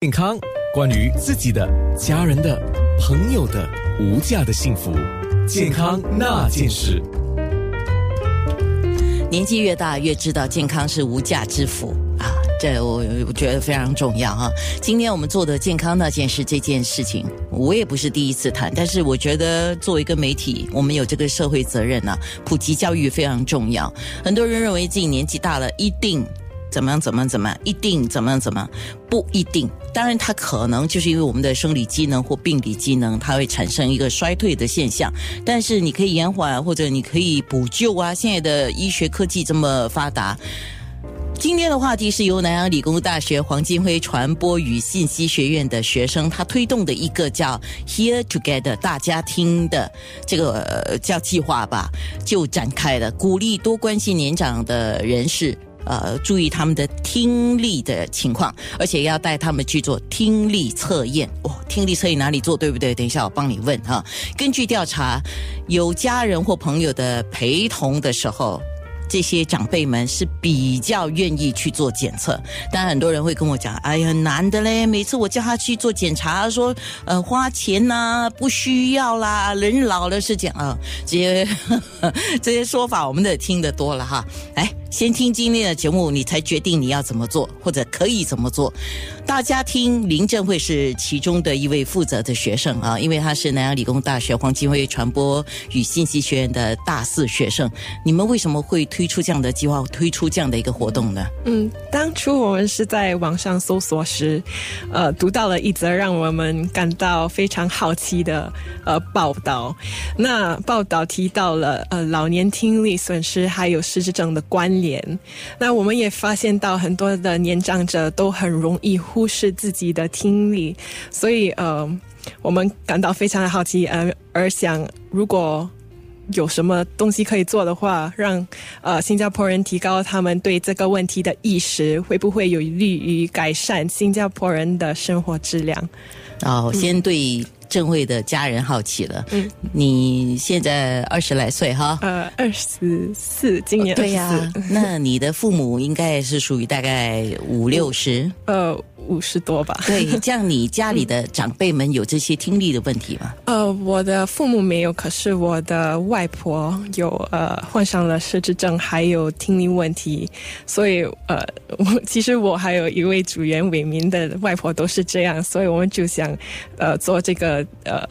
健康，关于自己的、家人的、朋友的无价的幸福，健康那件事。年纪越大，越知道健康是无价之福啊！这我我觉得非常重要哈。今天我们做的健康那件事这件事情，我也不是第一次谈，但是我觉得作为一个媒体，我们有这个社会责任呐，普及教育非常重要。很多人认为自己年纪大了，一定。怎么样？怎么样怎么样？一定怎么样？怎么样不一定？当然，它可能就是因为我们的生理机能或病理机能，它会产生一个衰退的现象。但是你可以延缓，或者你可以补救啊！现在的医学科技这么发达。今天的话题是由南洋理工大学黄金辉传播与信息学院的学生他推动的一个叫 Here Together 大家听的这个叫计划吧，就展开了鼓励多关心年长的人士。呃，注意他们的听力的情况，而且要带他们去做听力测验。哦，听力测验哪里做，对不对？等一下我帮你问哈。根据调查，有家人或朋友的陪同的时候。这些长辈们是比较愿意去做检测，但很多人会跟我讲：“哎呀，难的嘞！每次我叫他去做检查，说呃花钱呐，不需要啦，人老了是这样啊。”这些 这些说法我们都听得多了哈。哎，先听今天的节目，你才决定你要怎么做或者可以怎么做。大家听林正会是其中的一位负责的学生啊，因为他是南洋理工大学黄金会传播与信息学院的大四学生。你们为什么会推出这样的计划，推出这样的一个活动呢？嗯，当初我们是在网上搜索时，呃，读到了一则让我们感到非常好奇的呃报道。那报道提到了呃老年听力损失还有失智症的关联。那我们也发现到很多的年长者都很容易。视自己的听力，所以呃，我们感到非常的好奇，呃，而想如果有什么东西可以做的话，让呃新加坡人提高他们对这个问题的意识，会不会有利于改善新加坡人的生活质量？哦，先对。郑慧的家人好奇了，嗯，你现在二十来岁哈？呃，二十四，今年对呀。那你的父母应该是属于大概五六十？呃，五十多吧。对，这样你家里的长辈们有这些听力的问题吗？呃，我的父母没有，可是我的外婆有，呃，患上了失智症，还有听力问题，所以呃，我其实我还有一位组员伟民的外婆都是这样，所以我们就想，呃，做这个。呃，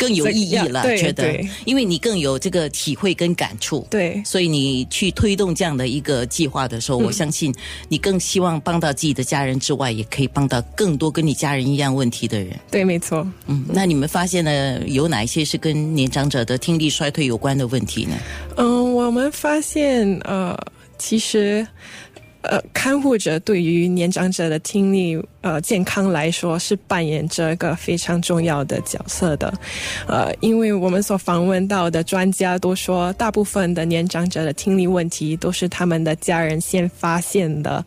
更有意义了，觉得，因为你更有这个体会跟感触，对，所以你去推动这样的一个计划的时候，我相信你更希望帮到自己的家人之外，也可以帮到更多跟你家人一样问题的人。对，没错。嗯，那你们发现了有哪一些是跟年长者的听力衰退有关的问题呢？嗯，我们发现，呃，其实。呃，看护者对于年长者的听力呃健康来说是扮演着一个非常重要的角色的，呃，因为我们所访问到的专家都说，大部分的年长者的听力问题都是他们的家人先发现的。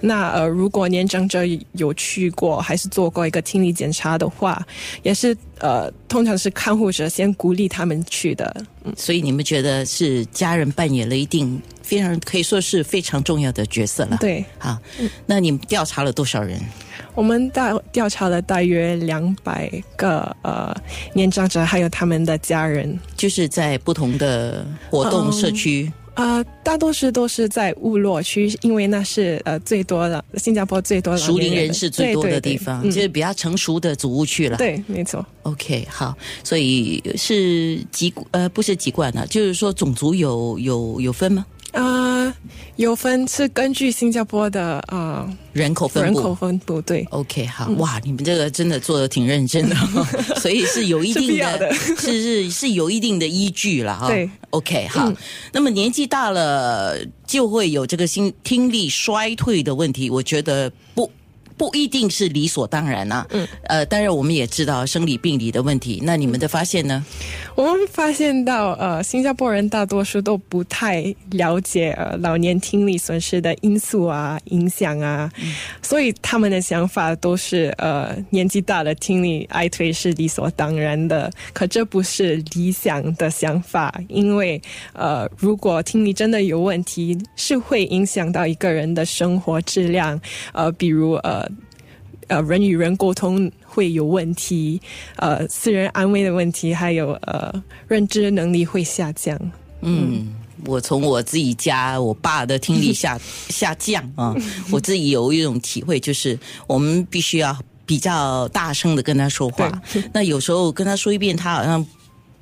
那呃，如果年长者有去过还是做过一个听力检查的话，也是呃，通常是看护者先鼓励他们去的。嗯，所以你们觉得是家人扮演了一定。非常可以说是非常重要的角色了。对，好，那你们调查了多少人？我们大调查了大约两百个呃年长者，还有他们的家人，就是在不同的活动社区。呃，大多数都是在乌洛区，因为那是呃最多的新加坡最多的熟龄人士最多的地方，就是比较成熟的祖屋区了。对，没错。OK，好，所以是籍呃不是籍贯了，就是说种族有有有分吗？啊，有分是根据新加坡的啊人口分布，人口分布对。OK，好，哇，你们这个真的做的挺认真的，所以是有一定的，是是是有一定的依据了哈。对，OK，好，那么年纪大了就会有这个心听力衰退的问题，我觉得不。不一定是理所当然啊，嗯，呃，当然我们也知道生理病理的问题。那你们的发现呢？我们发现到，呃，新加坡人大多数都不太了解呃老年听力损失的因素啊、影响啊，所以他们的想法都是，呃，年纪大了听力衰退是理所当然的。可这不是理想的想法，因为，呃，如果听力真的有问题，是会影响到一个人的生活质量，呃，比如，呃。呃人与人沟通会有问题，呃私人安慰的问题，还有呃认知能力会下降。嗯，我从我自己家，我爸的听力下 下降啊，我自己有一种体会，就是我们必须要比较大声的跟他说话。那有时候跟他说一遍，他好像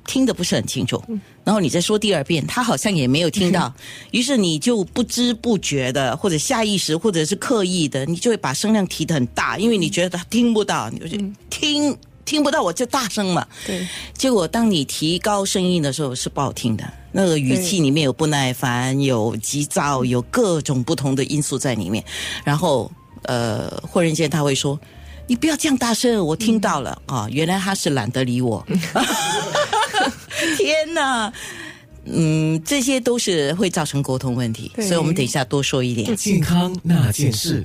听得不是很清楚，然后你再说第二遍，他好像也没有听到，于是你就不知不觉的，或者下意识，或者是刻意的，你就会把声量提得很大，因为你觉得他听不到，你就听听不到，我就大声嘛。对，结果当你提高声音的时候是不好听的，那个语气里面有不耐烦、有急躁、有各种不同的因素在里面。然后呃，忽然间他会说：“你不要这样大声，我听到了。啊！”原来他是懒得理我。天哪！嗯，这些都是会造成沟通问题，所以我们等一下多说一点。健康那件事。